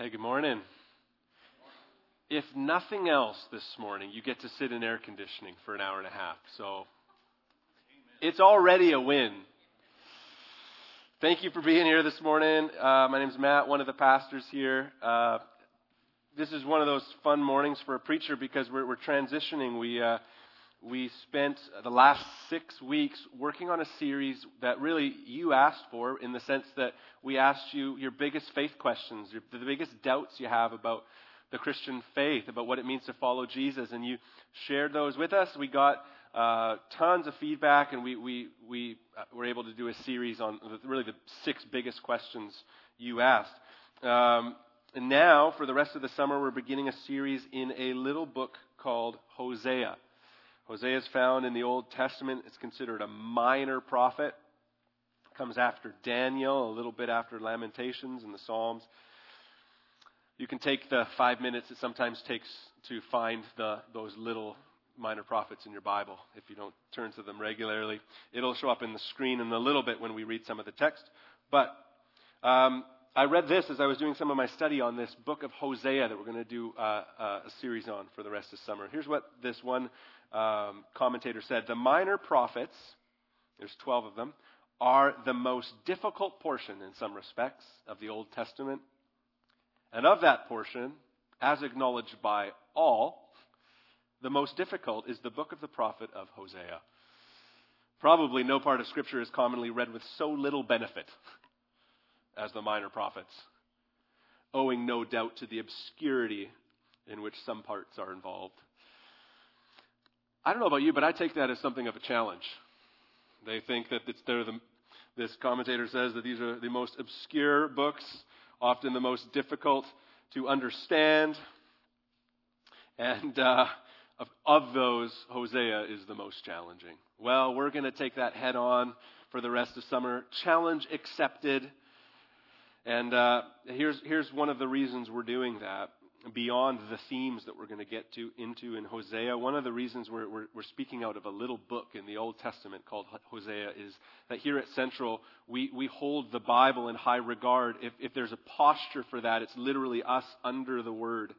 Hey, good morning. If nothing else this morning, you get to sit in air conditioning for an hour and a half. So it's already a win. Thank you for being here this morning. Uh, my name is Matt, one of the pastors here. Uh, this is one of those fun mornings for a preacher because we're, we're transitioning. We uh, we spent the last six weeks working on a series that really you asked for, in the sense that we asked you your biggest faith questions, your, the biggest doubts you have about the Christian faith, about what it means to follow Jesus, and you shared those with us. We got uh, tons of feedback, and we, we, we uh, were able to do a series on really the six biggest questions you asked. Um, and now, for the rest of the summer, we're beginning a series in a little book called Hosea. Hosea is found in the Old Testament. It's considered a minor prophet. Comes after Daniel, a little bit after Lamentations and the Psalms. You can take the five minutes it sometimes takes to find the, those little minor prophets in your Bible if you don't turn to them regularly. It'll show up in the screen in a little bit when we read some of the text. But um, I read this as I was doing some of my study on this book of Hosea that we're going to do uh, uh, a series on for the rest of summer. Here's what this one um, commentator said The minor prophets, there's 12 of them, are the most difficult portion in some respects of the Old Testament. And of that portion, as acknowledged by all, the most difficult is the book of the prophet of Hosea. Probably no part of Scripture is commonly read with so little benefit as the minor prophets, owing no doubt to the obscurity in which some parts are involved. I don't know about you, but I take that as something of a challenge. They think that it's they're the, this commentator says that these are the most obscure books, often the most difficult to understand. And uh, of, of those, Hosea is the most challenging. Well, we're going to take that head on for the rest of summer. Challenge accepted. And uh, here's, here's one of the reasons we're doing that beyond the themes that we're going to get to into in Hosea. One of the reasons we're, we're, we're, speaking out of a little book in the Old Testament called Hosea is that here at Central, we, we hold the Bible in high regard. If, if there's a posture for that, it's literally us under the Word.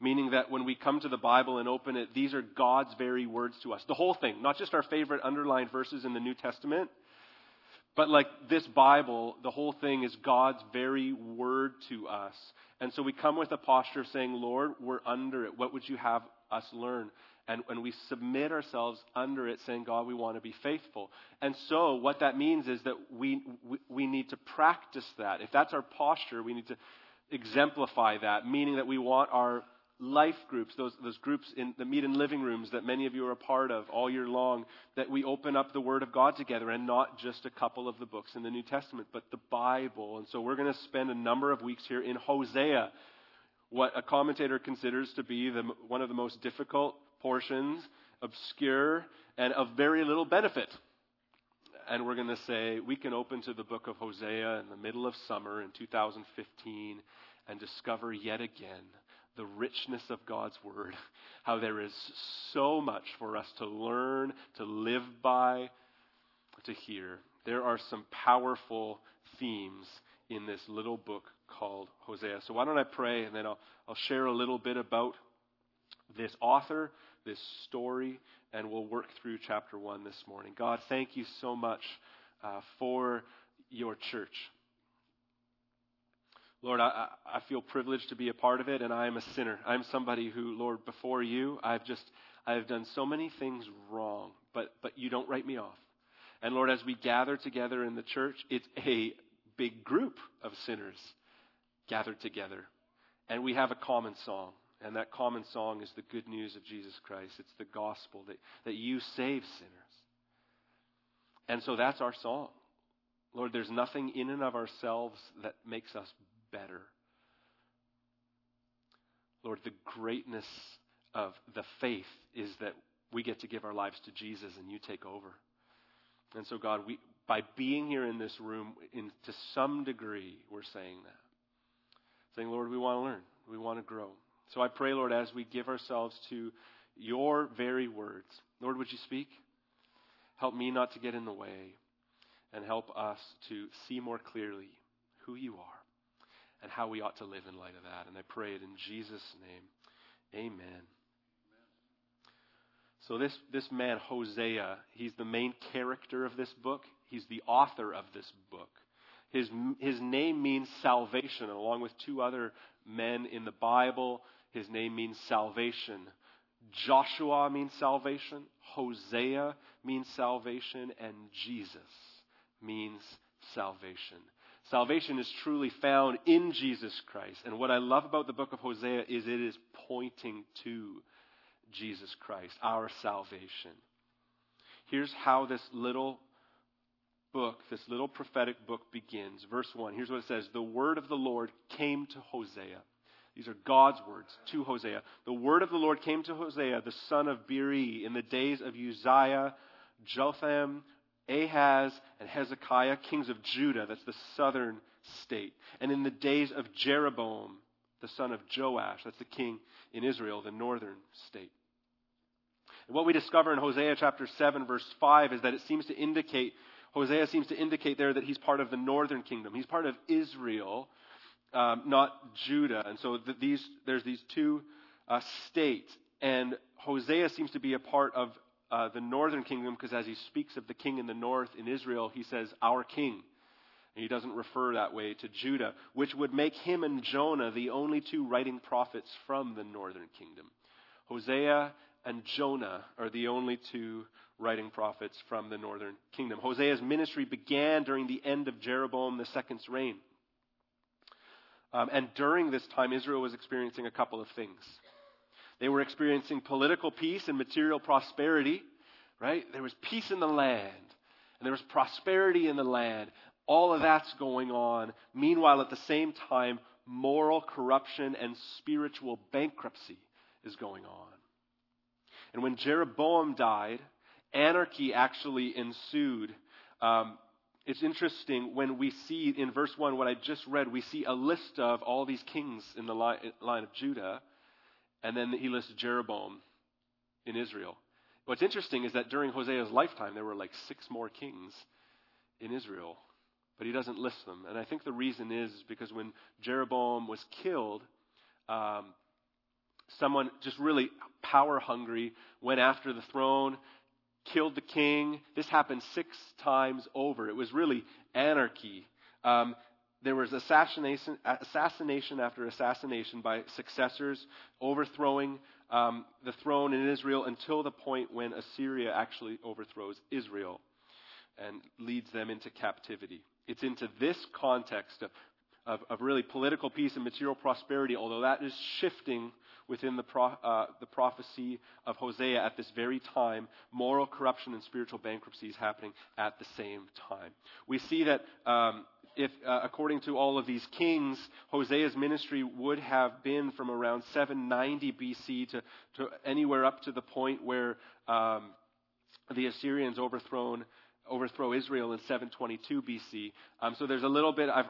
Meaning that when we come to the Bible and open it, these are God's very words to us. The whole thing, not just our favorite underlined verses in the New Testament, but like this Bible, the whole thing is God's very word to us. And so we come with a posture of saying, Lord, we're under it. What would you have us learn? And, and we submit ourselves under it, saying, God, we want to be faithful. And so what that means is that we, we, we need to practice that. If that's our posture, we need to exemplify that, meaning that we want our life groups, those, those groups in, that meet in living rooms that many of you are a part of all year long, that we open up the Word of God together and not just a couple of the books in the New Testament, but the Bible. And so we're going to spend a number of weeks here in Hosea, what a commentator considers to be the, one of the most difficult portions, obscure, and of very little benefit. And we're going to say we can open to the book of Hosea in the middle of summer in 2015 and discover yet again the richness of God's Word, how there is so much for us to learn, to live by, to hear. There are some powerful themes in this little book called Hosea. So why don't I pray and then I'll, I'll share a little bit about this author, this story, and we'll work through chapter 1 this morning. God, thank you so much uh, for your church. Lord, I, I feel privileged to be a part of it, and I am a sinner. I'm somebody who, Lord, before you, I've just, I've done so many things wrong, but, but you don't write me off. And Lord, as we gather together in the church, it's a big group of sinners gathered together. And we have a common song. And that common song is the good news of Jesus Christ. It's the gospel that, that you save sinners. And so that's our song. Lord, there's nothing in and of ourselves that makes us better. Lord, the greatness of the faith is that we get to give our lives to Jesus and you take over. And so, God, we, by being here in this room, in, to some degree, we're saying that. Saying, Lord, we want to learn, we want to grow. So I pray, Lord, as we give ourselves to your very words, Lord, would you speak? Help me not to get in the way, and help us to see more clearly who you are and how we ought to live in light of that. And I pray it in Jesus' name. Amen. So this, this man, Hosea, he's the main character of this book. He's the author of this book. His, his name means salvation, along with two other men in the Bible. His name means salvation. Joshua means salvation. Hosea means salvation. And Jesus means salvation. Salvation is truly found in Jesus Christ. And what I love about the book of Hosea is it is pointing to Jesus Christ, our salvation. Here's how this little book, this little prophetic book begins. Verse 1. Here's what it says The word of the Lord came to Hosea. These are God's words to Hosea. The word of the Lord came to Hosea, the son of Beeri, in the days of Uzziah, Jotham, Ahaz, and Hezekiah, kings of Judah. That's the southern state. And in the days of Jeroboam, the son of Joash. That's the king in Israel, the northern state. And what we discover in Hosea chapter 7, verse 5, is that it seems to indicate Hosea seems to indicate there that he's part of the northern kingdom. He's part of Israel, um, not Judah. And so the, these, there's these two uh, states. And Hosea seems to be a part of uh, the northern kingdom because as he speaks of the king in the north in Israel, he says, Our king. And he doesn't refer that way to Judah, which would make him and Jonah the only two writing prophets from the northern kingdom. Hosea and Jonah are the only two writing prophets from the northern kingdom. Hosea's ministry began during the end of Jeroboam II's reign. Um, and during this time, Israel was experiencing a couple of things. They were experiencing political peace and material prosperity, right? There was peace in the land, and there was prosperity in the land. All of that's going on. Meanwhile, at the same time, moral corruption and spiritual bankruptcy is going on. And when Jeroboam died, anarchy actually ensued. Um, it's interesting when we see in verse 1 what I just read, we see a list of all these kings in the line, line of Judah, and then he lists Jeroboam in Israel. What's interesting is that during Hosea's lifetime, there were like six more kings in Israel, but he doesn't list them. And I think the reason is because when Jeroboam was killed, um, someone just really power hungry went after the throne, killed the king. This happened six times over. It was really anarchy. Um, there was assassination, assassination after assassination by successors, overthrowing um, the throne in Israel until the point when Assyria actually overthrows Israel and leads them into captivity. It's into this context of, of, of really political peace and material prosperity, although that is shifting within the, pro, uh, the prophecy of Hosea at this very time, moral corruption and spiritual bankruptcy is happening at the same time. We see that um, if, uh, according to all of these kings, Hosea's ministry would have been from around 790 BC to, to anywhere up to the point where um, the Assyrians overthrown overthrow Israel in 722 BC. Um, so there's a little bit. I've,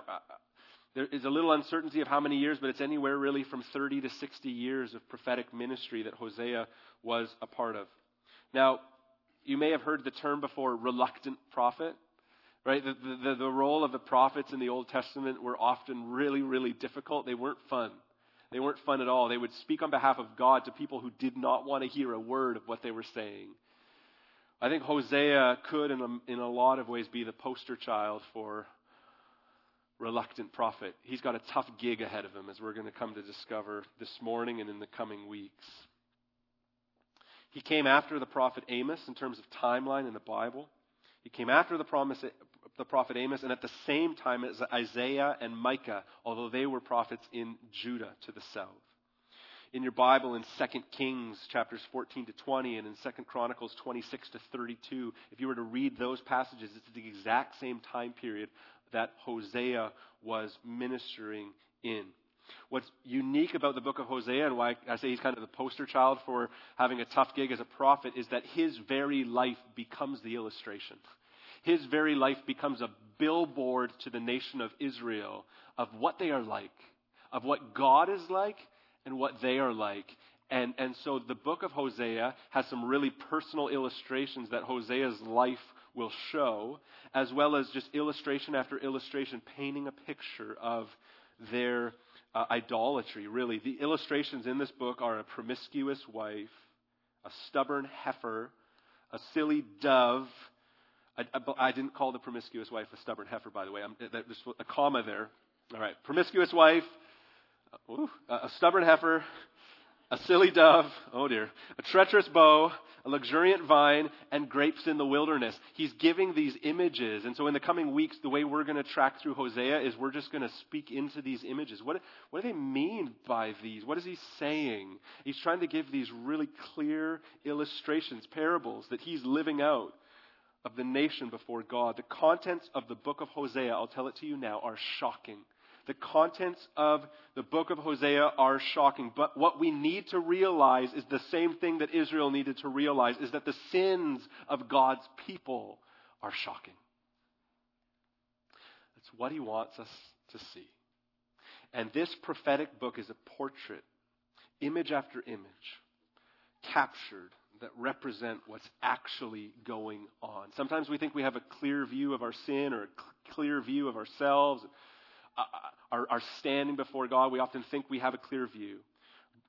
there is a little uncertainty of how many years, but it's anywhere really from 30 to 60 years of prophetic ministry that Hosea was a part of. Now, you may have heard the term before, reluctant prophet. Right? The, the, the role of the prophets in the Old Testament were often really, really difficult. They weren't fun. They weren't fun at all. They would speak on behalf of God to people who did not want to hear a word of what they were saying. I think Hosea could, in a, in a lot of ways, be the poster child for reluctant prophet. He's got a tough gig ahead of him, as we're going to come to discover this morning and in the coming weeks. He came after the prophet Amos in terms of timeline in the Bible. He came after the, promise, the prophet Amos and at the same time as Isaiah and Micah, although they were prophets in Judah to the south. In your Bible in 2 Kings chapters 14 to 20 and in 2 Chronicles 26 to 32, if you were to read those passages, it's the exact same time period that Hosea was ministering in. What's unique about the book of Hosea and why I say he's kind of the poster child for having a tough gig as a prophet is that his very life becomes the illustration. His very life becomes a billboard to the nation of Israel of what they are like, of what God is like, and what they are like. And, and so the book of Hosea has some really personal illustrations that Hosea's life will show, as well as just illustration after illustration painting a picture of their uh, idolatry, really. The illustrations in this book are a promiscuous wife, a stubborn heifer, a silly dove. I, I, I didn't call the promiscuous wife a stubborn heifer, by the way. I'm, there's a comma there. All right. Promiscuous wife, ooh, a stubborn heifer, a silly dove, oh dear, a treacherous bow, a luxuriant vine, and grapes in the wilderness. He's giving these images. And so in the coming weeks, the way we're going to track through Hosea is we're just going to speak into these images. What, what do they mean by these? What is he saying? He's trying to give these really clear illustrations, parables that he's living out of the nation before God. The contents of the book of Hosea, I'll tell it to you now, are shocking. The contents of the book of Hosea are shocking. But what we need to realize is the same thing that Israel needed to realize is that the sins of God's people are shocking. That's what he wants us to see. And this prophetic book is a portrait, image after image, captured that represent what's actually going on. Sometimes we think we have a clear view of our sin or a clear view of ourselves uh, our standing before God, we often think we have a clear view.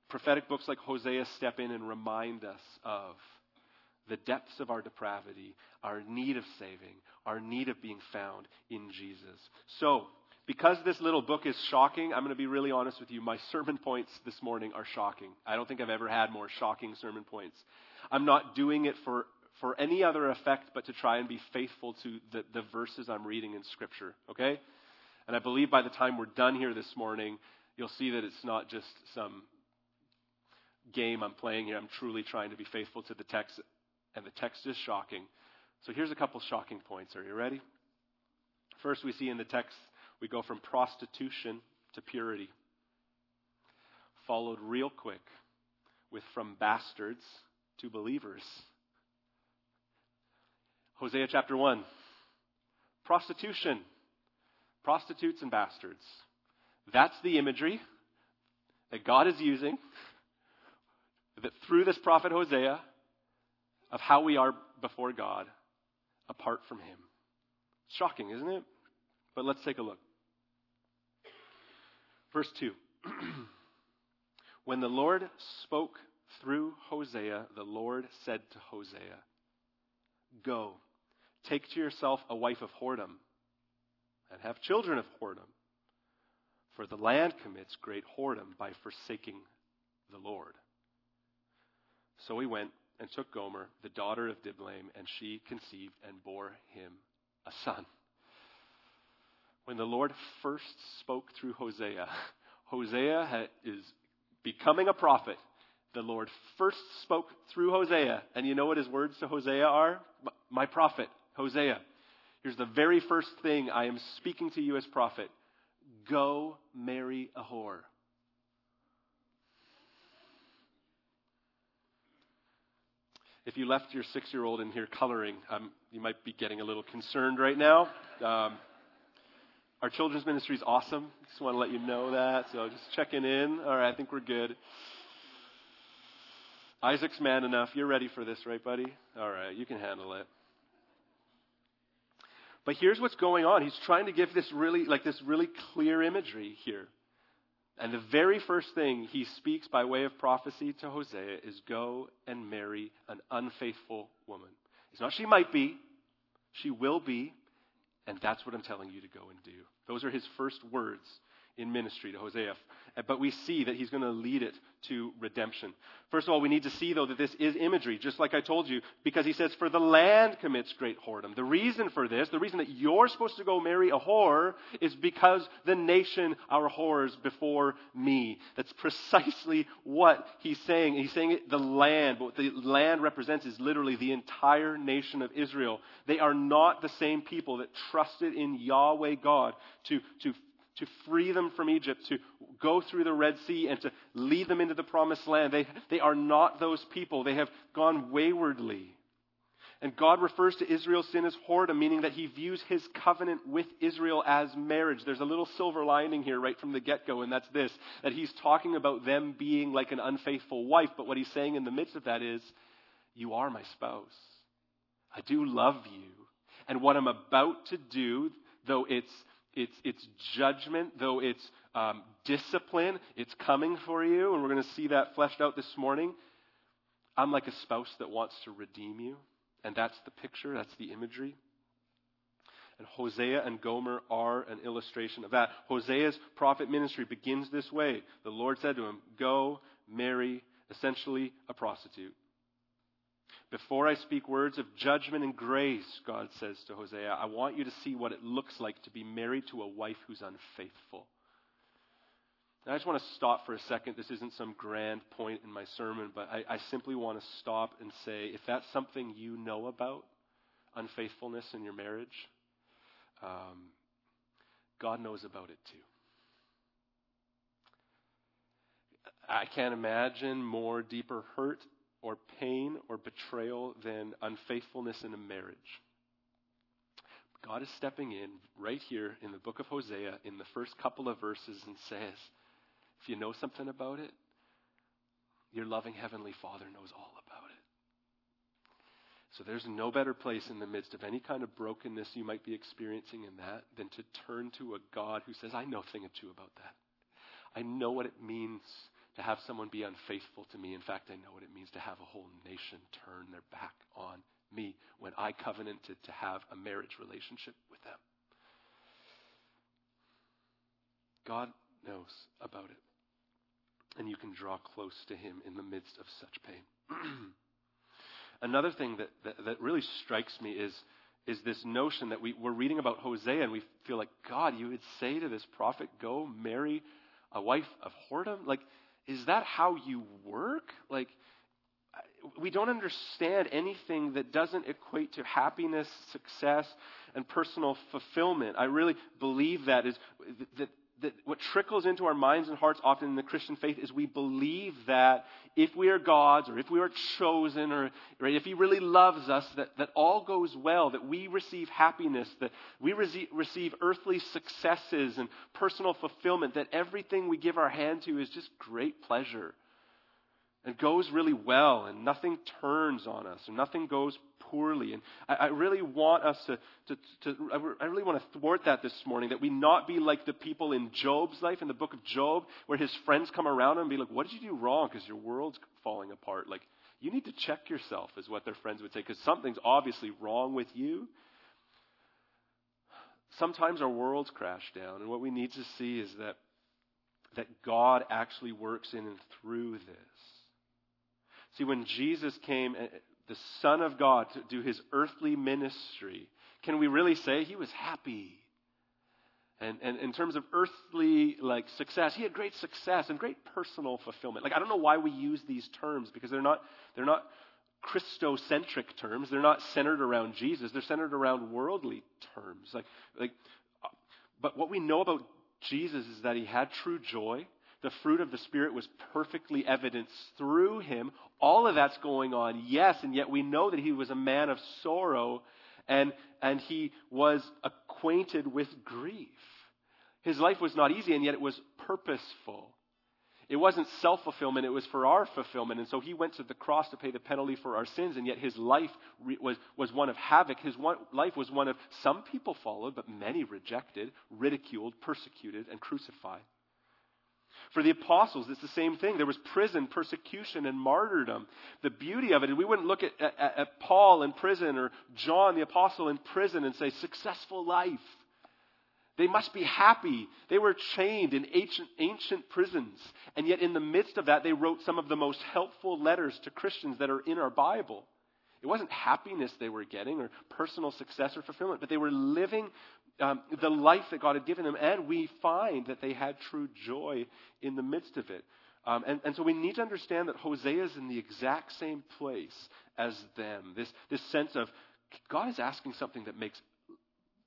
Prophetic books like Hosea step in and remind us of the depths of our depravity, our need of saving, our need of being found in Jesus. So, because this little book is shocking, I'm going to be really honest with you. My sermon points this morning are shocking. I don't think I've ever had more shocking sermon points. I'm not doing it for, for any other effect but to try and be faithful to the, the verses I'm reading in Scripture, okay? And I believe by the time we're done here this morning, you'll see that it's not just some game I'm playing here. I'm truly trying to be faithful to the text, and the text is shocking. So here's a couple shocking points. Are you ready? First, we see in the text, we go from prostitution to purity, followed real quick with from bastards to believers. Hosea chapter 1. Prostitution prostitutes and bastards. That's the imagery that God is using that through this prophet Hosea of how we are before God apart from Him. Shocking, isn't it? But let's take a look. Verse 2. when the Lord spoke through Hosea, the Lord said to Hosea, Go, take to yourself a wife of whoredom and have children of whoredom. For the land commits great whoredom by forsaking the Lord. So he went and took Gomer, the daughter of Diblaim, and she conceived and bore him a son. When the Lord first spoke through Hosea, Hosea is becoming a prophet. The Lord first spoke through Hosea, and you know what his words to Hosea are? My prophet, Hosea. Here's the very first thing I am speaking to you as prophet go marry a whore. If you left your six year old in here coloring, um, you might be getting a little concerned right now. Um, our children's ministry is awesome. Just want to let you know that. So just checking in. All right, I think we're good. Isaac's man enough. You're ready for this, right, buddy? All right, you can handle it. But here's what's going on. He's trying to give this really, like this really clear imagery here. And the very first thing he speaks by way of prophecy to Hosea is go and marry an unfaithful woman. It's not she might be, she will be, and that's what I'm telling you to go and do. Those are his first words in ministry to Hosea. Uh, but we see that he's going to lead it to redemption. First of all, we need to see, though, that this is imagery, just like I told you, because he says, For the land commits great whoredom. The reason for this, the reason that you're supposed to go marry a whore, is because the nation are whores before me. That's precisely what he's saying. He's saying the land. But what the land represents is literally the entire nation of Israel. They are not the same people that trusted in Yahweh God to, to to free them from Egypt, to go through the Red Sea, and to lead them into the promised land. They, they are not those people. They have gone waywardly. And God refers to Israel's sin as whoredom, meaning that he views his covenant with Israel as marriage. There's a little silver lining here right from the get go, and that's this that he's talking about them being like an unfaithful wife, but what he's saying in the midst of that is, You are my spouse. I do love you. And what I'm about to do, though it's it's, it's judgment, though it's um, discipline, it's coming for you, and we're going to see that fleshed out this morning. I'm like a spouse that wants to redeem you, and that's the picture, that's the imagery. And Hosea and Gomer are an illustration of that. Hosea's prophet ministry begins this way. The Lord said to him, Go, marry, essentially a prostitute. Before I speak words of judgment and grace, God says to Hosea, I want you to see what it looks like to be married to a wife who's unfaithful. I just want to stop for a second. This isn't some grand point in my sermon, but I, I simply want to stop and say if that's something you know about, unfaithfulness in your marriage, um, God knows about it too. I can't imagine more deeper hurt or pain or betrayal than unfaithfulness in a marriage. God is stepping in right here in the book of Hosea in the first couple of verses and says, if you know something about it, your loving Heavenly Father knows all about it. So there's no better place in the midst of any kind of brokenness you might be experiencing in that than to turn to a God who says, I know a thing or two about that. I know what it means to have someone be unfaithful to me. In fact, I know what it means to have a whole nation turn their back on me when I covenanted to have a marriage relationship with them. God knows about it. And you can draw close to Him in the midst of such pain. Another thing that, that, that, really strikes me is, is this notion that we, we're reading about Hosea and we feel like, God, you would say to this prophet, go marry a wife of whoredom? Like, is that how you work? Like, we don't understand anything that doesn't equate to happiness, success, and personal fulfillment. I really believe that is that, that what trickles into our minds and hearts often in the Christian faith is we believe that if we are God's or if we are chosen or right, if He really loves us, that, that all goes well, that we receive happiness, that we receive, receive earthly successes and personal fulfillment, that everything we give our hand to is just great pleasure and goes really well and nothing turns on us and nothing goes poorly. And I, I really want us to, to, to, I really want to thwart that this morning, that we not be like the people in Job's life, in the book of Job, where his friends come around him and be like, what did you do wrong? Because your world's falling apart. Like, you need to check yourself, is what their friends would say, because something's obviously wrong with you. Sometimes our worlds crash down, and what we need to see is that, that God actually works in and through this. See, when Jesus came, eh, the Son of God, to do his earthly ministry, can we really say he was happy? And, and in terms of earthly like success, he had great success and great personal fulfillment. Like I don't know why we use these terms because they're not they're not Christocentric terms. They're not centered around Jesus. They're centered around worldly terms. Like like but what we know about Jesus is that he had true joy. The fruit of the Spirit was perfectly evidenced through him. All of that's going on, yes, and yet we know that he was a man of sorrow and, and he was acquainted with grief. His life was not easy, and yet it was purposeful. It wasn't self fulfillment, it was for our fulfillment. And so he went to the cross to pay the penalty for our sins, and yet his life re- was, was one of havoc. His one, life was one of some people followed, but many rejected, ridiculed, persecuted, and crucified. For the apostles, it's the same thing. There was prison, persecution, and martyrdom. The beauty of it, we wouldn't look at, at, at Paul in prison or John the apostle in prison and say, successful life. They must be happy. They were chained in ancient, ancient prisons. And yet, in the midst of that, they wrote some of the most helpful letters to Christians that are in our Bible. It wasn't happiness they were getting or personal success or fulfillment, but they were living um, the life that God had given them, and we find that they had true joy in the midst of it. Um, and, and so we need to understand that Hosea is in the exact same place as them. This, this sense of God is asking something that makes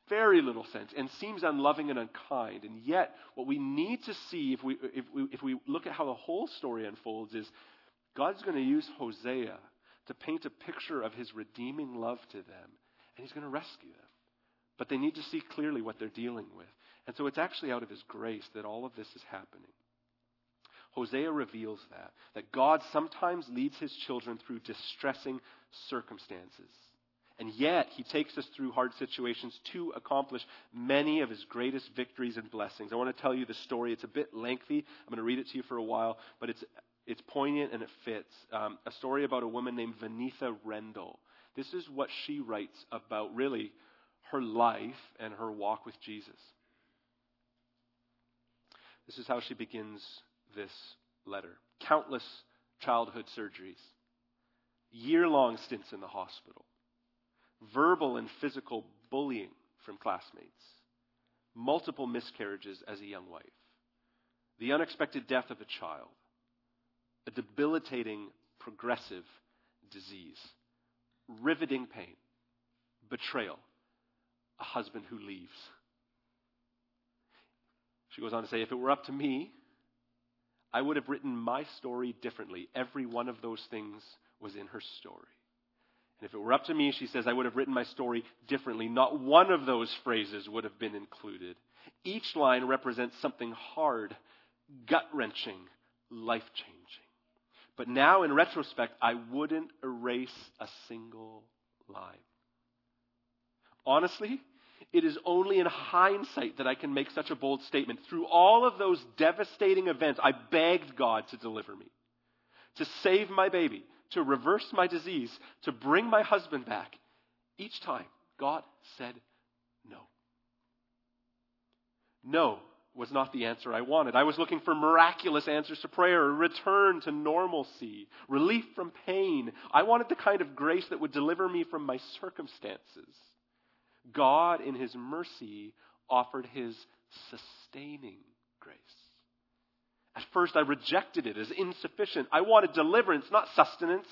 very little sense and seems unloving and unkind. And yet, what we need to see if we, if we, if we look at how the whole story unfolds is God's going to use Hosea to paint a picture of his redeeming love to them, and he's going to rescue them. But they need to see clearly what they're dealing with. And so it's actually out of his grace that all of this is happening. Hosea reveals that, that God sometimes leads his children through distressing circumstances. And yet, he takes us through hard situations to accomplish many of his greatest victories and blessings. I want to tell you the story. It's a bit lengthy. I'm going to read it to you for a while, but it's, it's poignant and it fits. Um, a story about a woman named Vaneetha Rendall. This is what she writes about really her life and her walk with Jesus. This is how she begins this letter countless childhood surgeries, year long stints in the hospital, verbal and physical bullying from classmates, multiple miscarriages as a young wife, the unexpected death of a child, a debilitating progressive disease, riveting pain, betrayal, a husband who leaves. She goes on to say, if it were up to me, I would have written my story differently. Every one of those things was in her story. And if it were up to me, she says, I would have written my story differently. Not one of those phrases would have been included. Each line represents something hard, gut wrenching, life changing. But now, in retrospect, I wouldn't erase a single line. Honestly, it is only in hindsight that I can make such a bold statement. Through all of those devastating events, I begged God to deliver me, to save my baby, to reverse my disease, to bring my husband back. Each time, God said no. No was not the answer I wanted. I was looking for miraculous answers to prayer, a return to normalcy, relief from pain. I wanted the kind of grace that would deliver me from my circumstances. God, in His mercy, offered His sustaining grace. At first, I rejected it as insufficient. I wanted deliverance, not sustenance.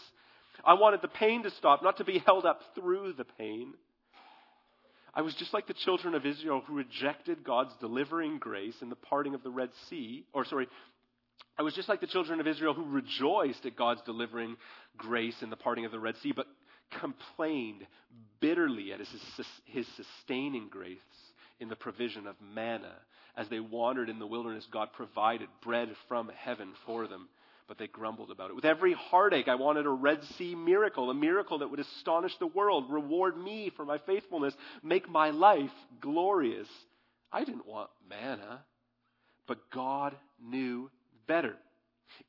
I wanted the pain to stop, not to be held up through the pain. I was just like the children of Israel who rejected God's delivering grace in the parting of the Red Sea. Or, sorry, I was just like the children of Israel who rejoiced at God's delivering grace in the parting of the Red Sea, but complained bitterly at his, his sustaining grace in the provision of manna. As they wandered in the wilderness, God provided bread from heaven for them, but they grumbled about it. With every heartache, I wanted a Red Sea miracle, a miracle that would astonish the world, reward me for my faithfulness, make my life glorious. I didn't want manna, but God knew better.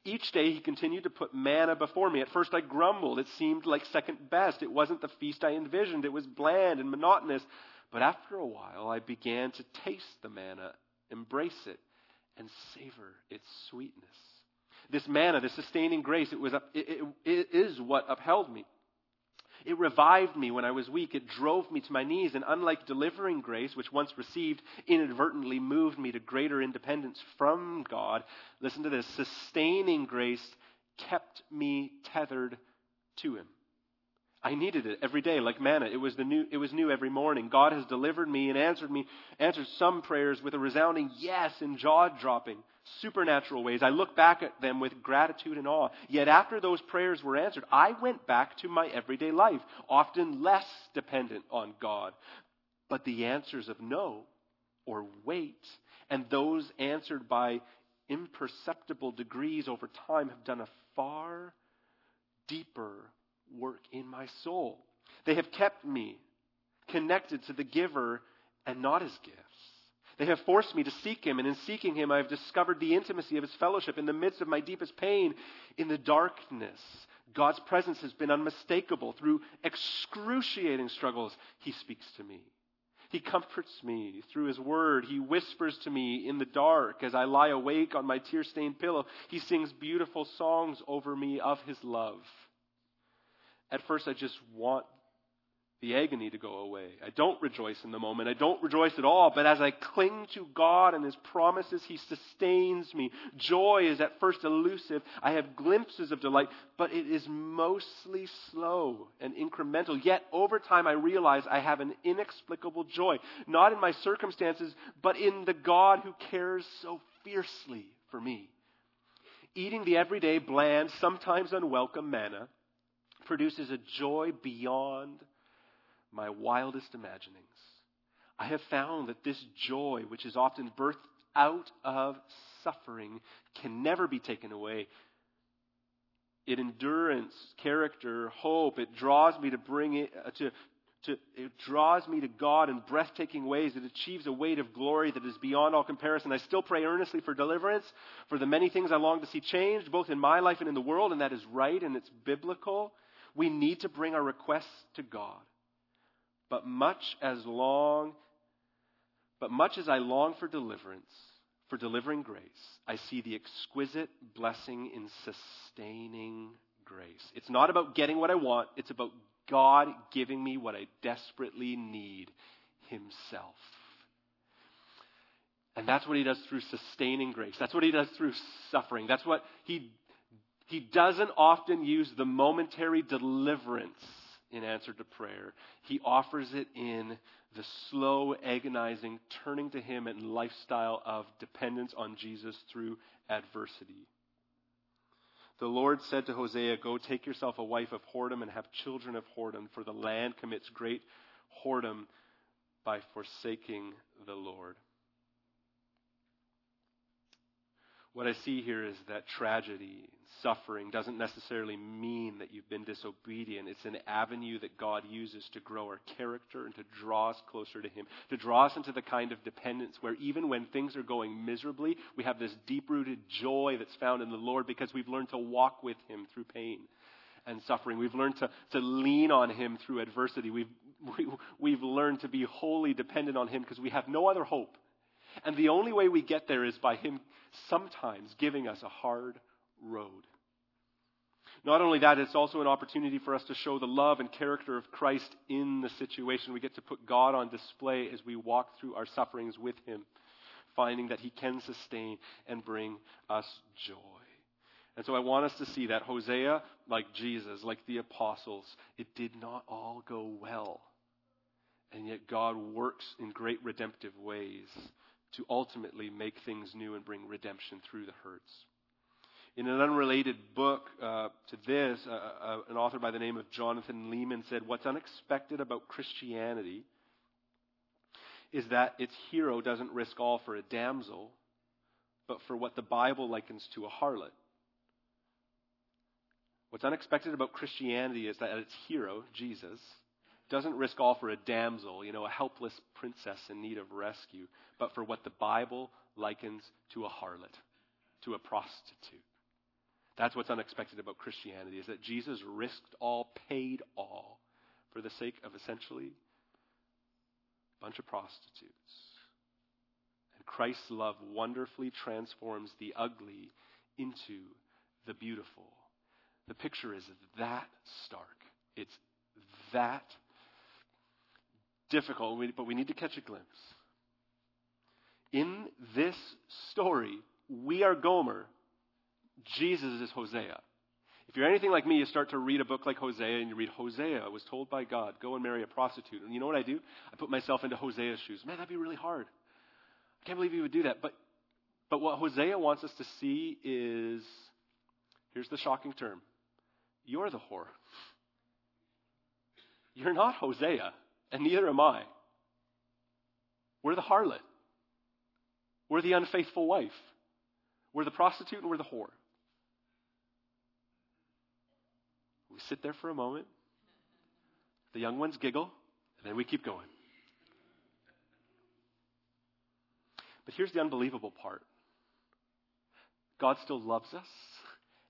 Each day he continued to put manna before me. At first I grumbled. It seemed like second best. It wasn't the feast I envisioned. It was bland and monotonous. But after a while I began to taste the manna, embrace it, and savor its sweetness. This manna, this sustaining grace, it, was, it, it, it is what upheld me. It revived me when I was weak. It drove me to my knees. And unlike delivering grace, which once received inadvertently moved me to greater independence from God, listen to this sustaining grace kept me tethered to Him. I needed it every day, like manna. It was, the new, it was new every morning. God has delivered me and answered me, answered some prayers with a resounding yes in jaw dropping, supernatural ways. I look back at them with gratitude and awe. Yet after those prayers were answered, I went back to my everyday life, often less dependent on God. But the answers of no or wait, and those answered by imperceptible degrees over time have done a far deeper work in my soul. They have kept me connected to the giver and not his gifts. They have forced me to seek him, and in seeking him, I have discovered the intimacy of his fellowship in the midst of my deepest pain, in the darkness. God's presence has been unmistakable. Through excruciating struggles, he speaks to me. He comforts me through his word. He whispers to me in the dark as I lie awake on my tear stained pillow. He sings beautiful songs over me of his love. At first, I just want the agony to go away. I don't rejoice in the moment. I don't rejoice at all. But as I cling to God and His promises, He sustains me. Joy is at first elusive. I have glimpses of delight, but it is mostly slow and incremental. Yet over time, I realize I have an inexplicable joy, not in my circumstances, but in the God who cares so fiercely for me. Eating the everyday, bland, sometimes unwelcome manna produces a joy beyond my wildest imaginings. I have found that this joy, which is often birthed out of suffering, can never be taken away. It endurance, character, hope. It draws me to bring it uh, to to, it draws me to God in breathtaking ways. It achieves a weight of glory that is beyond all comparison. I still pray earnestly for deliverance, for the many things I long to see changed, both in my life and in the world, and that is right and it's biblical. We need to bring our requests to God. But much as long, but much as I long for deliverance, for delivering grace, I see the exquisite blessing in sustaining grace. It's not about getting what I want, it's about God giving me what I desperately need Himself. And that's what He does through sustaining grace. That's what He does through suffering. That's what He, he doesn't often use the momentary deliverance in answer to prayer. He offers it in the slow, agonizing turning to Him and lifestyle of dependence on Jesus through adversity. The Lord said to Hosea, Go take yourself a wife of whoredom and have children of whoredom, for the land commits great whoredom by forsaking the Lord. What I see here is that tragedy, suffering doesn't necessarily mean that you've been disobedient. It's an avenue that God uses to grow our character and to draw us closer to Him, to draw us into the kind of dependence where even when things are going miserably, we have this deep rooted joy that's found in the Lord because we've learned to walk with Him through pain and suffering. We've learned to, to lean on Him through adversity. We've, we, have we have learned to be wholly dependent on Him because we have no other hope. And the only way we get there is by Him sometimes giving us a hard road. Not only that, it's also an opportunity for us to show the love and character of Christ in the situation. We get to put God on display as we walk through our sufferings with Him, finding that He can sustain and bring us joy. And so I want us to see that Hosea, like Jesus, like the apostles, it did not all go well. And yet God works in great redemptive ways to ultimately make things new and bring redemption through the hurts. In an unrelated book uh, to this, uh, uh, an author by the name of Jonathan Leeman said, What's unexpected about Christianity is that its hero doesn't risk all for a damsel, but for what the Bible likens to a harlot. What's unexpected about Christianity is that its hero, Jesus, doesn't risk all for a damsel, you know, a helpless princess in need of rescue, but for what the Bible likens to a harlot, to a prostitute. That's what's unexpected about Christianity is that Jesus risked all, paid all for the sake of essentially a bunch of prostitutes. And Christ's love wonderfully transforms the ugly into the beautiful. The picture is that stark. It's that difficult, but we need to catch a glimpse. In this story, we are Gomer, Jesus is Hosea. If you're anything like me, you start to read a book like Hosea and you read Hosea was told by God, go and marry a prostitute. And you know what I do? I put myself into Hosea's shoes. Man, that'd be really hard. I can't believe he would do that. But, but what Hosea wants us to see is here's the shocking term you're the whore. You're not Hosea and neither am I. We're the harlot. We're the unfaithful wife. We're the prostitute and we're the whore. We sit there for a moment. The young ones giggle, and then we keep going. But here's the unbelievable part God still loves us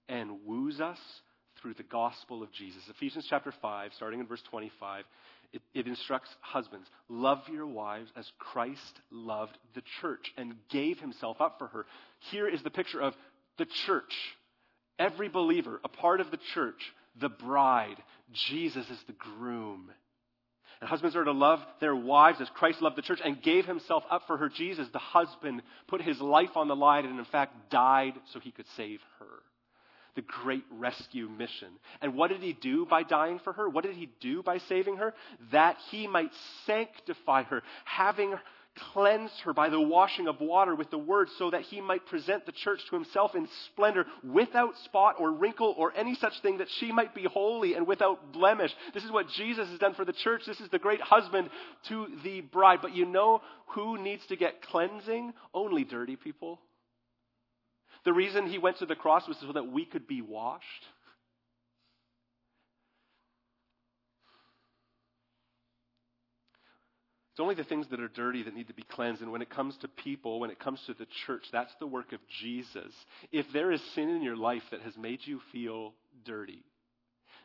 and woos us through the gospel of Jesus. Ephesians chapter 5, starting in verse 25, it, it, instructs husbands love your wives as Christ loved the church and gave himself up for her. Here is the picture of the church. Every believer, a part of the church, the bride. Jesus is the groom. And husbands are to love their wives as Christ loved the church and gave himself up for her. Jesus, the husband, put his life on the line and, in fact, died so he could save her the great rescue mission. And what did he do by dying for her? What did he do by saving her? That he might sanctify her, having cleansed her by the washing of water with the word, so that he might present the church to himself in splendor, without spot or wrinkle or any such thing, that she might be holy and without blemish. This is what Jesus has done for the church. This is the great husband to the bride. But you know who needs to get cleansing? Only dirty people. The reason he went to the cross was so that we could be washed. It's only the things that are dirty that need to be cleansed. And when it comes to people, when it comes to the church, that's the work of Jesus. If there is sin in your life that has made you feel dirty,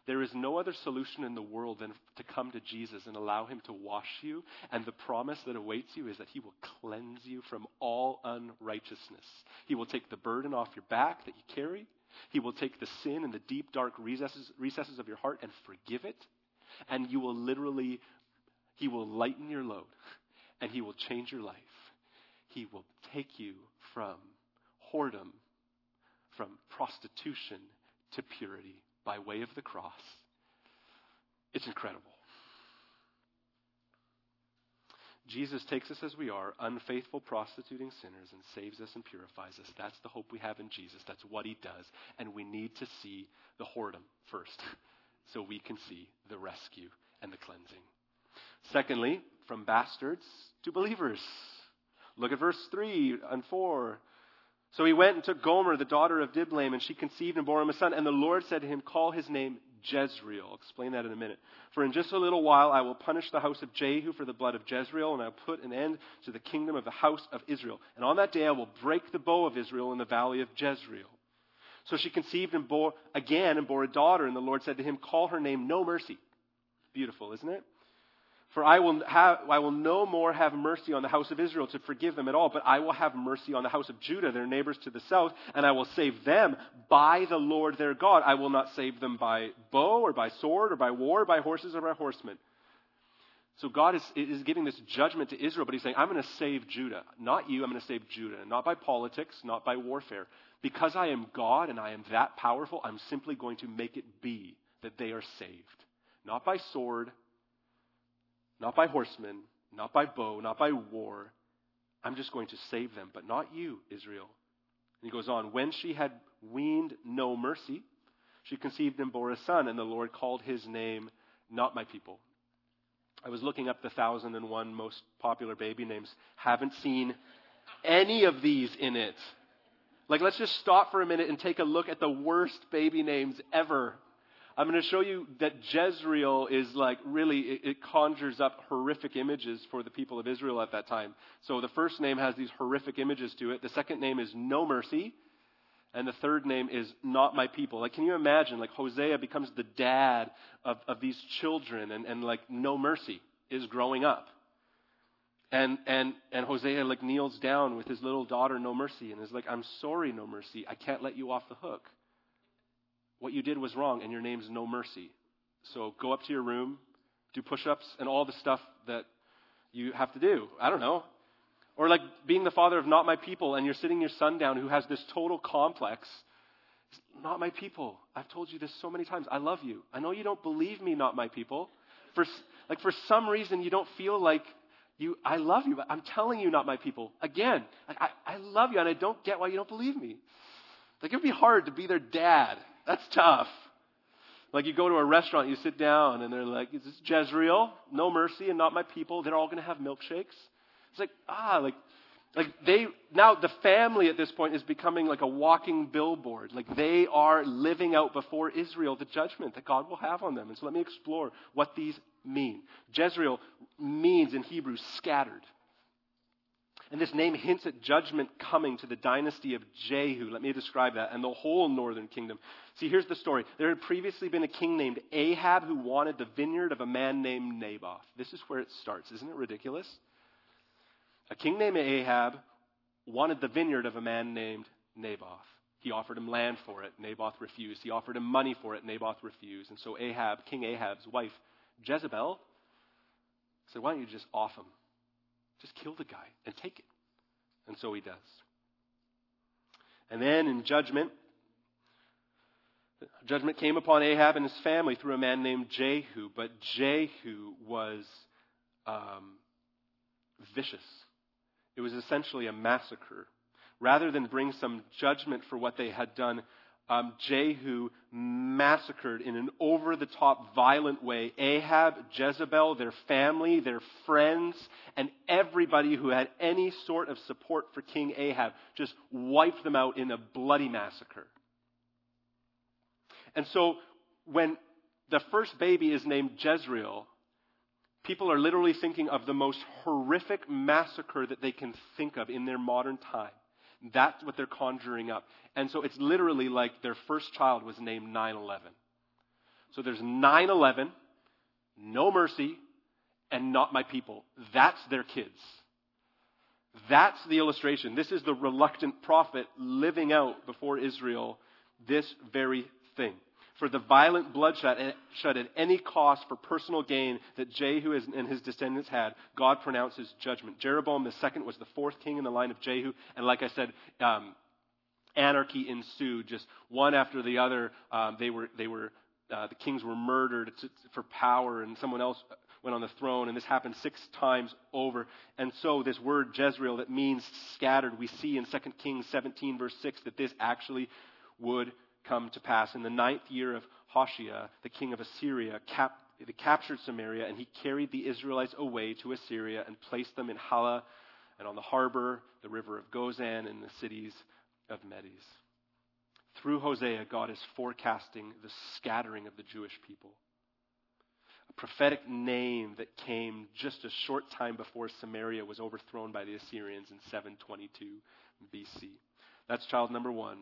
there is no other solution in the world than to come to Jesus and allow Him to wash you. And the promise that awaits you is that He will cleanse you from all unrighteousness. He will take the burden off your back that you carry. He will take the sin and the deep, dark recesses, recesses of your heart and forgive it. And you will literally he will lighten your load and He will change your life. He will take you from whoredom, from prostitution to purity by way of the cross. It's incredible. Jesus takes us as we are, unfaithful, prostituting sinners, and saves us and purifies us. That's the hope we have in Jesus. That's what he does. And we need to see the whoredom first so we can see the rescue and the cleansing. Secondly, from bastards to believers. Look at verse 3 and 4. So he went and took Gomer, the daughter of Diblaim, and she conceived and bore him a son. And the Lord said to him, Call his name Jezreel. I'll explain that in a minute. For in just a little while I will punish the house of Jehu for the blood of Jezreel, and I will put an end to the kingdom of the house of Israel. And on that day I will break the bow of Israel in the valley of Jezreel. So she conceived and bore again and bore a daughter, and the Lord said to him, Call her name No Mercy. Beautiful, isn't it? For I will, have, I will no more have mercy on the house of Israel to forgive them at all, but I will have mercy on the house of Judah, their neighbors to the south, and I will save them by the Lord their God. I will not save them by bow or by sword or by war, or by horses or by horsemen. So God is, is giving this judgment to Israel, but He's saying, I'm going to save Judah. Not you, I'm going to save Judah. Not by politics, not by warfare. Because I am God and I am that powerful, I'm simply going to make it be that they are saved. Not by sword, not by horsemen, not by bow, not by war. I'm just going to save them, but not you, Israel. And he goes on, when she had weaned no mercy, she conceived and bore a son, and the Lord called his name Not My People. I was looking up the thousand and one most popular baby names. Haven't seen any of these in it. Like, let's just stop for a minute and take a look at the worst baby names ever. I'm going to show you that Jezreel is like really, it, it, conjures up horrific images for the people of Israel at that time. So the first name has these horrific images to it. The second name is No Mercy. And the third name is Not My People. Like, can you imagine? Like, Hosea becomes the dad of, of these children, and, and like, No Mercy is growing up. And, and, and Hosea like kneels down with his little daughter, No Mercy, and is like, I'm sorry, No Mercy. I can't let you off the hook. What you did was wrong, and your name's no mercy. So go up to your room, do push ups, and all the stuff that you have to do. I don't know. Or like being the father of not my people, and you're sitting your son down who has this total complex. It's not my people. I've told you this so many times. I love you. I know you don't believe me, not my people. For, like for some reason, you don't feel like you, I love you, but I'm telling you, not my people. Again, like I, I love you, and I don't get why you don't believe me. Like it would be hard to be their dad that's tough. Like you go to a restaurant, you sit down, and they're like, "Is this Jezreel? No mercy, and not my people. They're all going to have milkshakes." It's like ah, like like they now the family at this point is becoming like a walking billboard. Like they are living out before Israel the judgment that God will have on them. And so let me explore what these mean. Jezreel means in Hebrew scattered. And this name hints at judgment coming to the dynasty of Jehu. Let me describe that, and the whole northern kingdom. See, here's the story. There had previously been a king named Ahab who wanted the vineyard of a man named Naboth. This is where it starts. Isn't it ridiculous? A king named Ahab wanted the vineyard of a man named Naboth. He offered him land for it. Naboth refused. He offered him money for it. Naboth refused. And so Ahab, King Ahab's wife, Jezebel, said, Why don't you just off him? Just kill the guy and take it. And so he does. And then in judgment, judgment came upon Ahab and his family through a man named Jehu. But Jehu was um, vicious. It was essentially a massacre. Rather than bring some judgment for what they had done, um, Jehu massacred in an over the top violent way Ahab, Jezebel, their family, their friends, and everybody who had any sort of support for King Ahab. Just wiped them out in a bloody massacre. And so when the first baby is named Jezreel, people are literally thinking of the most horrific massacre that they can think of in their modern time. That's what they're conjuring up. And so it's literally like their first child was named 9 11. So there's 9 11, no mercy, and not my people. That's their kids. That's the illustration. This is the reluctant prophet living out before Israel this very thing. For the violent bloodshed at any cost for personal gain that Jehu and his descendants had, God pronounces judgment. Jeroboam II was the fourth king in the line of Jehu, and like I said, um, anarchy ensued. Just one after the other, um, they were they were uh, the kings were murdered for power, and someone else went on the throne, and this happened six times over. And so, this word Jezreel that means scattered, we see in 2 Kings 17, verse 6, that this actually would come to pass. In the ninth year of Hoshea, the king of Assyria, cap- captured Samaria, and he carried the Israelites away to Assyria and placed them in Halah and on the Habor, the river of Gozan, and the cities of Medes. Through Hosea, God is forecasting the scattering of the Jewish people a prophetic name that came just a short time before Samaria was overthrown by the Assyrians in 722 BC. That's child number one,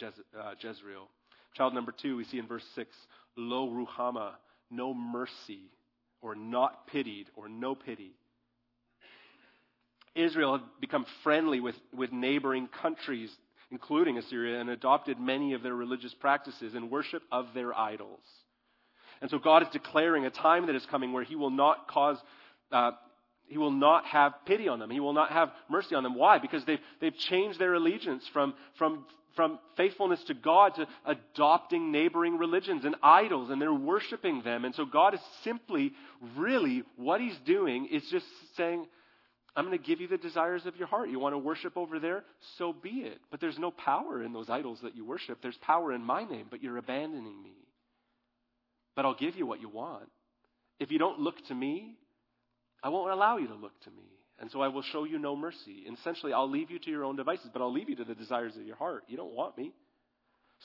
Jez, uh, Jezreel. Child number two, we see in verse 6, Lo Ruhama, no mercy, or not pitied, or no pity. Israel had become friendly with, with neighboring countries, including Assyria, and adopted many of their religious practices and worship of their idols. And so God is declaring a time that is coming where He will not cause, uh, He will not have pity on them. He will not have mercy on them. Why? Because they've, they've changed their allegiance from, from, from faithfulness to God to adopting neighboring religions and idols, and they're worshiping them. And so God is simply, really, what He's doing is just saying, I'm going to give you the desires of your heart. You want to worship over there? So be it. But there's no power in those idols that you worship. There's power in my name, but you're abandoning me but I'll give you what you want. If you don't look to me, I won't allow you to look to me. And so I will show you no mercy. And essentially, I'll leave you to your own devices, but I'll leave you to the desires of your heart. You don't want me.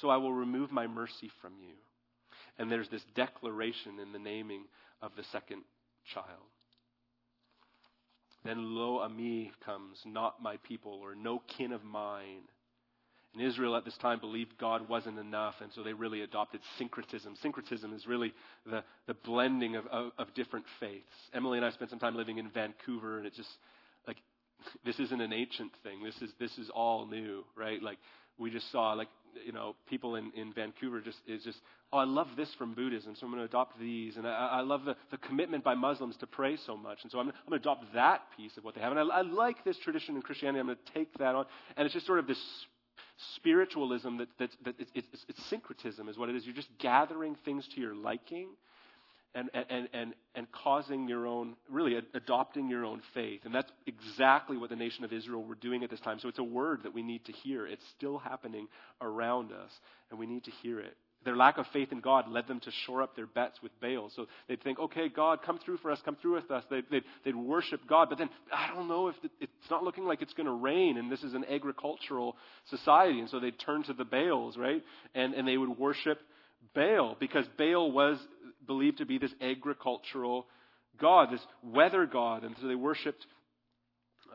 So I will remove my mercy from you. And there's this declaration in the naming of the second child. Then lo a ami comes, not my people, or no kin of mine. And Israel at this time believed God wasn't enough, and so they really adopted syncretism. Syncretism is really the, the blending of, of, of different faiths. Emily and I spent some time living in Vancouver, and it just, like, this isn't an ancient thing. This is, this is all new, right? Like, we just saw, like, you know, people in, in Vancouver just is just, oh, I love this from Buddhism, so I'm going to adopt these. And I, I love the, the commitment by Muslims to pray so much, and so I'm, I'm going to adopt that piece of what they have. And I, I like this tradition in Christianity. I'm going to take that on. And it's just sort of this spiritualism that, that, that it's, it's, it's, syncretism is what it is. You're just gathering things to your liking and, and, and, and causing your own, really adopting your own faith. And that's exactly what the nation of Israel were doing at this time. So it's a word that we need to hear. It's still happening around us, and we need to hear it. Their lack of faith in God led them to shore up their bets with Baal. So they'd think, okay, God, come through for us, come through with us. They'd, they'd, they'd worship God. But then, I don't know if it, it's not looking like it's going to rain, and this is an agricultural society. And so they'd turn to the Baals, right? And, and they would worship Baal because Baal was believed to be this agricultural God, this weather God. And so they worshiped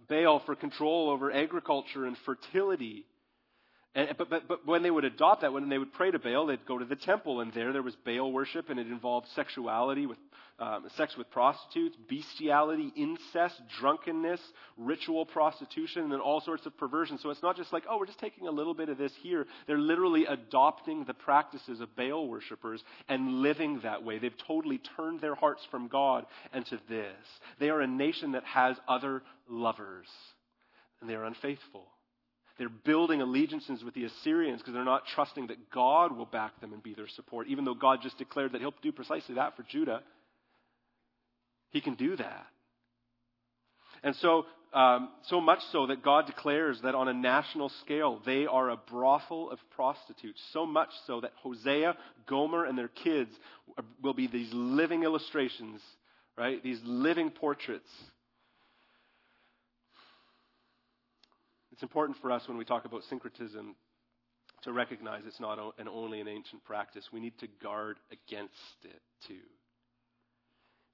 Baal for control over agriculture and fertility. And, but, but, but when they would adopt that, when they would pray to Baal, they'd go to the temple, and there there was Baal worship, and it involved sexuality with um, sex with prostitutes, bestiality, incest, drunkenness, ritual prostitution, and then all sorts of perversion. So it's not just like, oh, we're just taking a little bit of this here. They're literally adopting the practices of Baal worshippers and living that way. They've totally turned their hearts from God and to this. They are a nation that has other lovers, and they are unfaithful. They're building allegiances with the Assyrians because they're not trusting that God will back them and be their support, even though God just declared that He'll do precisely that for Judah. He can do that. And so, um, so much so that God declares that on a national scale, they are a brothel of prostitutes. So much so that Hosea, Gomer, and their kids will be these living illustrations, right? These living portraits It's important for us when we talk about syncretism to recognize it's not an only an ancient practice. We need to guard against it too.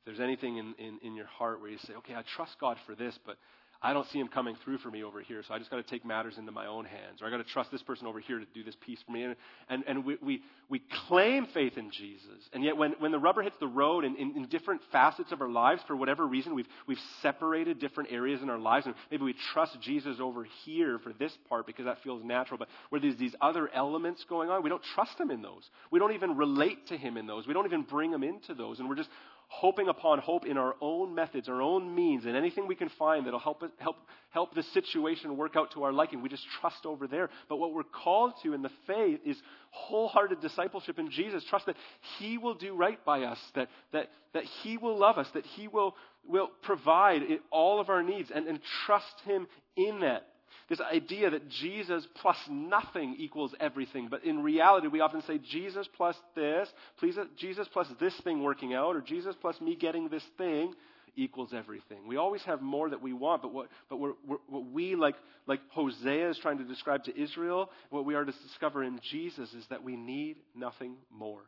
If there's anything in, in, in your heart where you say, okay, I trust God for this, but I don't see him coming through for me over here, so I just got to take matters into my own hands. Or I got to trust this person over here to do this piece for me. And, and, and we, we, we claim faith in Jesus. And yet, when, when the rubber hits the road in, in, in different facets of our lives, for whatever reason, we've, we've separated different areas in our lives. And maybe we trust Jesus over here for this part because that feels natural. But where there's these other elements going on, we don't trust him in those. We don't even relate to him in those. We don't even bring him into those. And we're just hoping upon hope in our own methods, our own means, and anything we can find that'll help, help, help the situation work out to our liking. We just trust over there. But what we're called to in the faith is wholehearted discipleship in Jesus. Trust that He will do right by us, that, that, that He will love us, that He will, will provide all of our needs, and, and trust Him in that. This idea that Jesus plus nothing equals everything. But in reality, we often say Jesus plus this, please, Jesus plus this thing working out, or Jesus plus me getting this thing equals everything. We always have more that we want, but what, but we're, we're, what we, like, like Hosea is trying to describe to Israel, what we are to discover in Jesus is that we need nothing more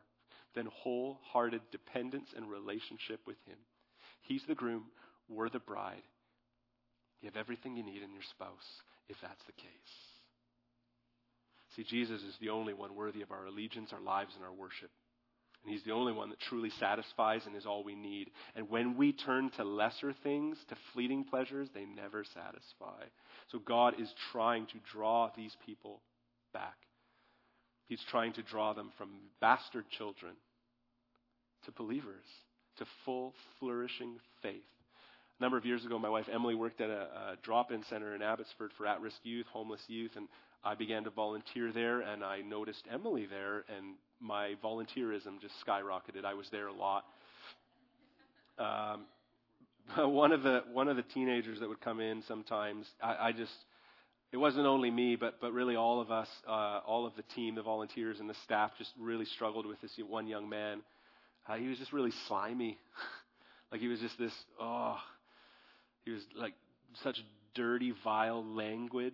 than wholehearted dependence and relationship with Him. He's the groom, we're the bride. You have everything you need in your spouse if that's the case. See, Jesus is the only one worthy of our allegiance, our lives, and our worship. And He's the only one that truly satisfies and is all we need. And when we turn to lesser things, to fleeting pleasures, they never satisfy. So God is trying to draw these people back. He's trying to draw them from bastard children to believers, to full, flourishing faith. A number of years ago, my wife Emily worked at a, a drop in center in Abbotsford for at risk youth, homeless youth, and I began to volunteer there, and I noticed Emily there, and my volunteerism just skyrocketed. I was there a lot. Um, one of the one of the teenagers that would come in sometimes, I, I just it wasn't only me, but but really all of us, uh, all of the team, the volunteers and the staff, just really struggled with this one young man. Uh, he was just really slimy, like he was just this oh he was like such dirty, vile language.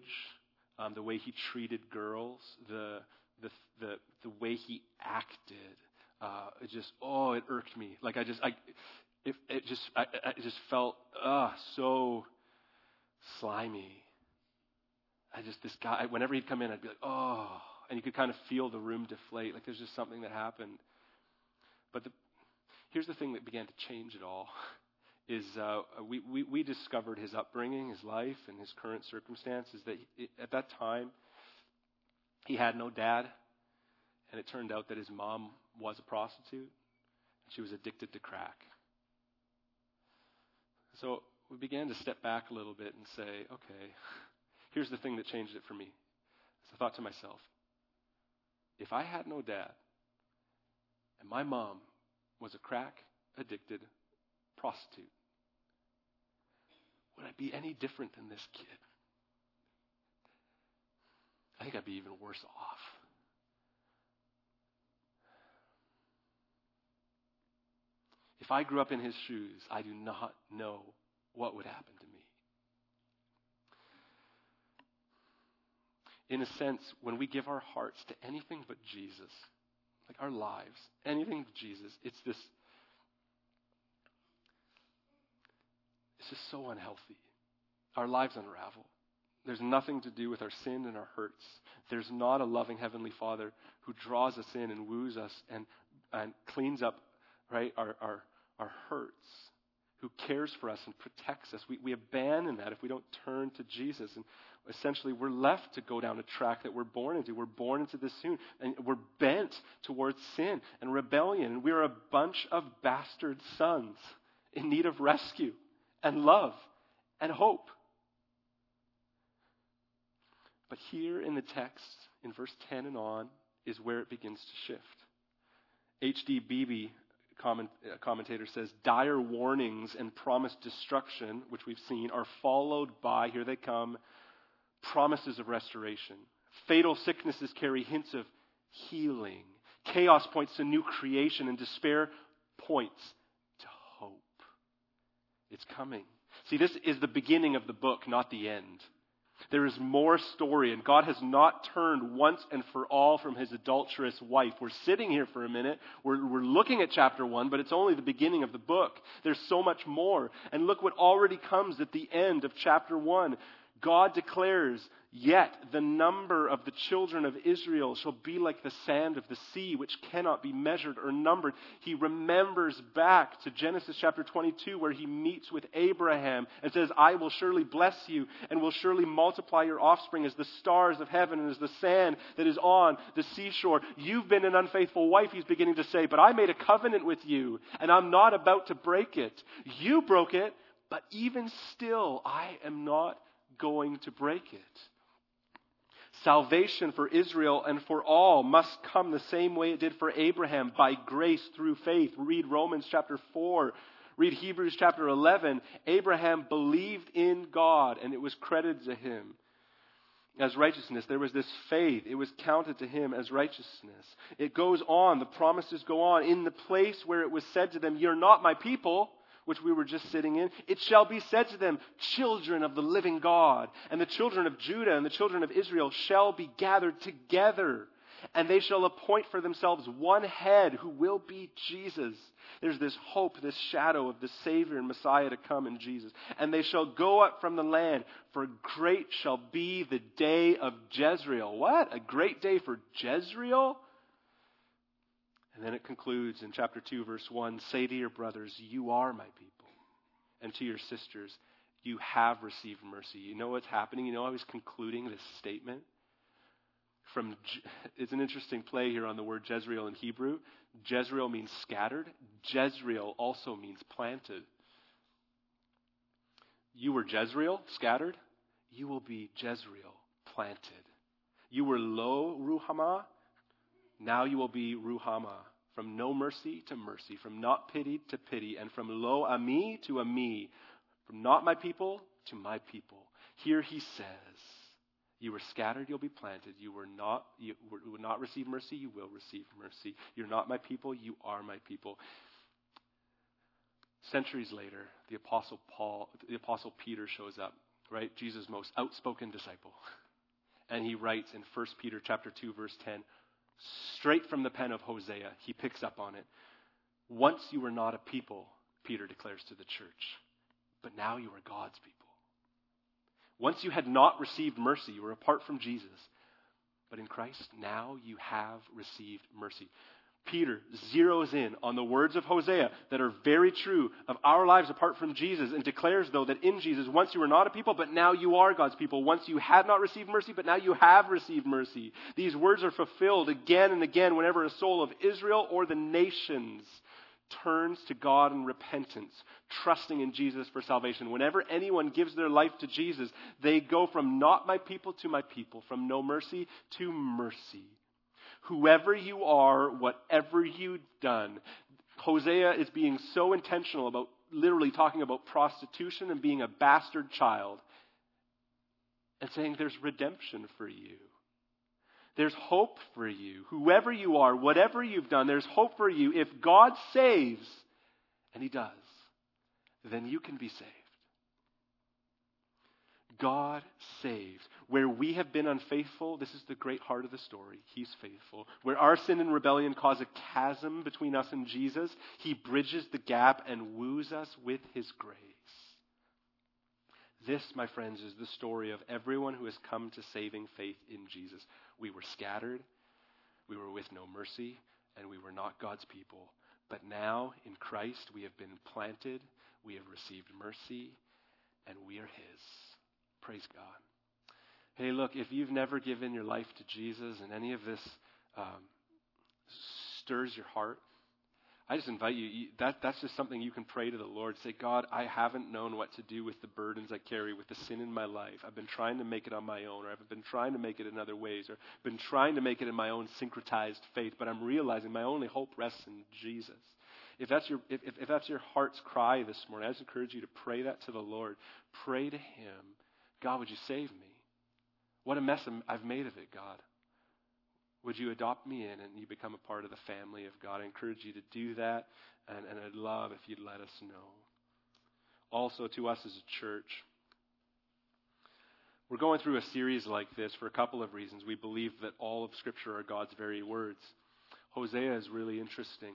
Um, the way he treated girls, the the the the way he acted, uh, it just oh, it irked me. Like I just I, it, it just I, I just felt ah uh, so slimy. I just this guy. Whenever he'd come in, I'd be like oh, and you could kind of feel the room deflate. Like there's just something that happened. But the, here's the thing that began to change it all. is uh, we, we, we, discovered his upbringing, his life, and his current circumstances. That he, at that time, he had no dad, and it turned out that his mom was a prostitute. and She was addicted to crack. So we began to step back a little bit and say, okay, here's the thing that changed it for me. So I thought to myself, if I had no dad, and my mom was a crack addicted prostitute, would I be any different than this kid? I think I'd be even worse off. If I grew up in his shoes, I do not know what would happen to me. In a sense, when we give our hearts to anything but Jesus, like our lives, anything but Jesus, it's this Is so unhealthy. Our lives unravel. There's nothing to do with our sin and our hurts. There's not a loving Heavenly Father who draws us in and woos us and, and cleans up right, our, our, our hurts, who cares for us and protects us. We, we abandon that if we don't turn to Jesus. And essentially, we're left to go down a track that we're born into. We're born into this soon. And we're bent towards sin and rebellion. And we're a bunch of bastard sons in need of rescue and love and hope. But here in the text, in verse 10 and on, is where it begins to shift. H.D. Beeby, comment, uh, commentator, says dire warnings and promised destruction, which we've seen, are followed by, here they come, promises of restoration. Fatal sicknesses carry hints of healing. Chaos points to new creation, and despair points it's coming. See, this is the beginning of the book, not the end. There is more story, and God has not turned once and for all from his adulterous wife. We're sitting here for a minute. We're, we're looking at chapter 1, but it's only the beginning of the book. There's so much more. And look what already comes at the end of chapter 1. God declares Yet the number of the children of Israel shall be like the sand of the sea, which cannot be measured or numbered. He remembers back to Genesis chapter 22, where he meets with Abraham and says, I will surely bless you and will surely multiply your offspring as the stars of heaven and as the sand that is on the seashore. You've been an unfaithful wife, he's beginning to say, but I made a covenant with you, and I'm not about to break it. You broke it, but even still, I am not going to break it. Salvation for Israel and for all must come the same way it did for Abraham by grace through faith. Read Romans chapter 4. Read Hebrews chapter 11. Abraham believed in God and it was credited to him as righteousness. There was this faith. It was counted to him as righteousness. It goes on. The promises go on. In the place where it was said to them, You're not my people, which we were just sitting in, it shall be said to them, Children of the living God, and the children of Judah and the children of Israel shall be gathered together, and they shall appoint for themselves one head who will be Jesus. There's this hope, this shadow of the Savior and Messiah to come in Jesus. And they shall go up from the land, for great shall be the day of Jezreel. What? A great day for Jezreel? And then it concludes in chapter 2, verse 1 Say to your brothers, You are my people. And to your sisters, You have received mercy. You know what's happening? You know, I was concluding this statement from. It's an interesting play here on the word Jezreel in Hebrew. Jezreel means scattered, Jezreel also means planted. You were Jezreel, scattered. You will be Jezreel, planted. You were low, Ruhamah, now you will be Ruhama, from no mercy to mercy, from not pity to pity, and from lo ami to Ammi, from not my people to my people. Here he says, You were scattered, you'll be planted. You were not, you would not receive mercy, you will receive mercy. You're not my people, you are my people. Centuries later, the apostle Paul, the apostle Peter shows up, right? Jesus' most outspoken disciple. And he writes in 1 Peter chapter 2 verse 10, straight from the pen of Hosea. He picks up on it. Once you were not a people, Peter declares to the church, but now you are God's people. Once you had not received mercy, you were apart from Jesus. But in Christ, now you have received mercy. Peter zeroes in on the words of Hosea that are very true of our lives apart from Jesus and declares, though, that in Jesus, once you were not a people, but now you are God's people. Once you had not received mercy, but now you have received mercy. These words are fulfilled again and again whenever a soul of Israel or the nations turns to God in repentance, trusting in Jesus for salvation. Whenever anyone gives their life to Jesus, they go from not my people to my people, from no mercy to mercy whoever you are, whatever you've done. Hosea is being so intentional about literally talking about prostitution and being a bastard child and saying there's redemption for you. There's hope for you. Whoever you are, whatever you've done, there's hope for you. If God saves, and He does, then you can be saved. God saves. Where we have been unfaithful, this is the great heart of the story. He's faithful. Where our sin and rebellion cause a chasm between us and Jesus, He bridges the gap and woos us with His grace. This, my friends, is the story of everyone who has come to saving faith in Jesus. We were scattered, we were with no mercy, and we were not God's people. But now, in Christ, we have been planted, we have received mercy, and we are His. Praise God. Hey, look, if you've never given your life to Jesus and any of this um, stirs your heart, I just invite you, that, that's just something you can pray to the Lord. Say, God, I haven't known what to do with the burdens I carry, with the sin in my life. I've been trying to make it on my own, or I've been trying to make it in other ways, or been trying to make it in my own syncretized faith, but I'm realizing my only hope rests in Jesus. If that's your, if, if that's your heart's cry this morning, I just encourage you to pray that to the Lord. Pray to Him God, would you save me? What a mess I've made of it, God. Would you adopt me in and you become a part of the family of God? I encourage you to do that, and, and I'd love if you'd let us know. Also, to us as a church, We're going through a series like this for a couple of reasons. We believe that all of Scripture are God's very words. Hosea is really interesting.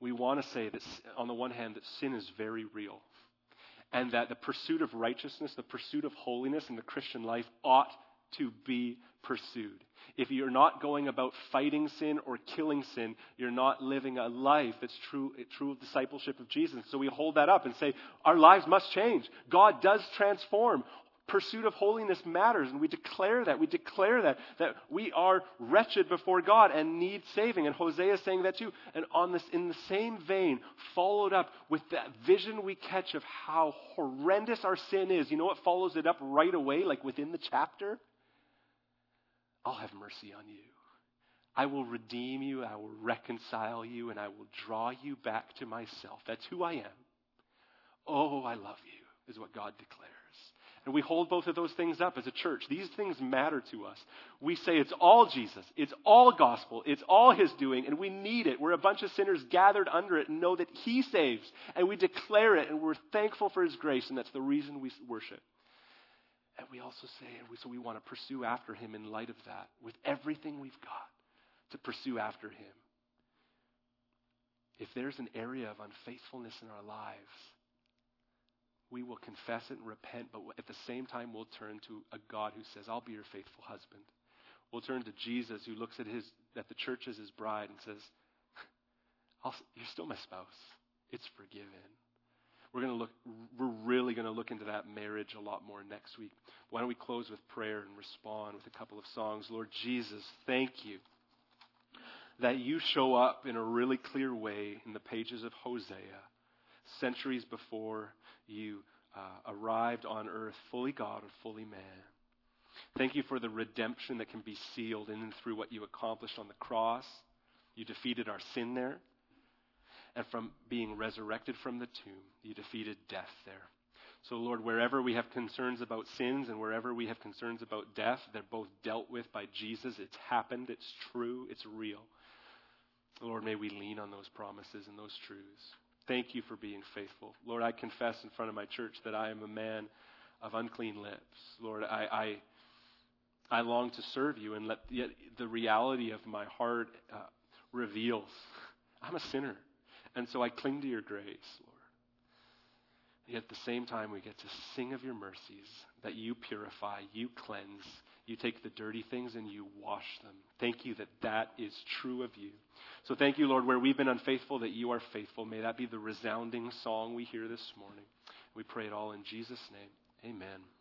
We want to say that, on the one hand, that sin is very real, and that the pursuit of righteousness, the pursuit of holiness in the Christian life ought to be pursued. If you're not going about fighting sin or killing sin, you're not living a life that's true, true discipleship of Jesus. So we hold that up and say, our lives must change. God does transform. Pursuit of holiness matters, and we declare that. We declare that, that we are wretched before God and need saving. And Hosea is saying that too. And on this, in the same vein, followed up with that vision we catch of how horrendous our sin is. You know what follows it up right away, like within the chapter? I'll have mercy on you. I will redeem you, I will reconcile you, and I will draw you back to myself. That's who I am. Oh, I love you, is what God declares. And we hold both of those things up as a church. These things matter to us. We say it's all Jesus, it's all gospel, it's all His doing, and we need it. We're a bunch of sinners gathered under it and know that He saves, and we declare it, and we're thankful for His grace, and that's the reason we worship. And we also say, so we want to pursue after him in light of that, with everything we've got to pursue after him. If there's an area of unfaithfulness in our lives, we will confess it and repent, but at the same time, we'll turn to a God who says, I'll be your faithful husband. We'll turn to Jesus who looks at, his, at the church as his bride and says, You're still my spouse. It's forgiven. We're going to look, we're really going to look into that marriage a lot more next week. Why don't we close with prayer and respond with a couple of songs? Lord Jesus, thank you that you show up in a really clear way in the pages of Hosea, centuries before you uh, arrived on earth, fully God and fully man. Thank you for the redemption that can be sealed in and through what you accomplished on the cross. You defeated our sin there and from being resurrected from the tomb, you defeated death there. So, Lord, wherever we have concerns about sins and wherever we have concerns about death, they're both dealt with by Jesus. It's happened, it's true, it's real. Lord, may we lean on those promises and those truths. Thank you for being faithful. Lord, I confess in front of my church that I am a man of unclean lips. Lord, I, I, I long to serve you, and let the, the reality of my heart uh, reveals I'm a sinner. And so I cling to your grace, Lord. Yet at the same time, we get to sing of your mercies, that you purify, you cleanse, you take the dirty things and you wash them. Thank you that that is true of you. So thank you, Lord, where we've been unfaithful, that you are faithful. May that be the resounding song we hear this morning. We pray it all in Jesus' name. Amen.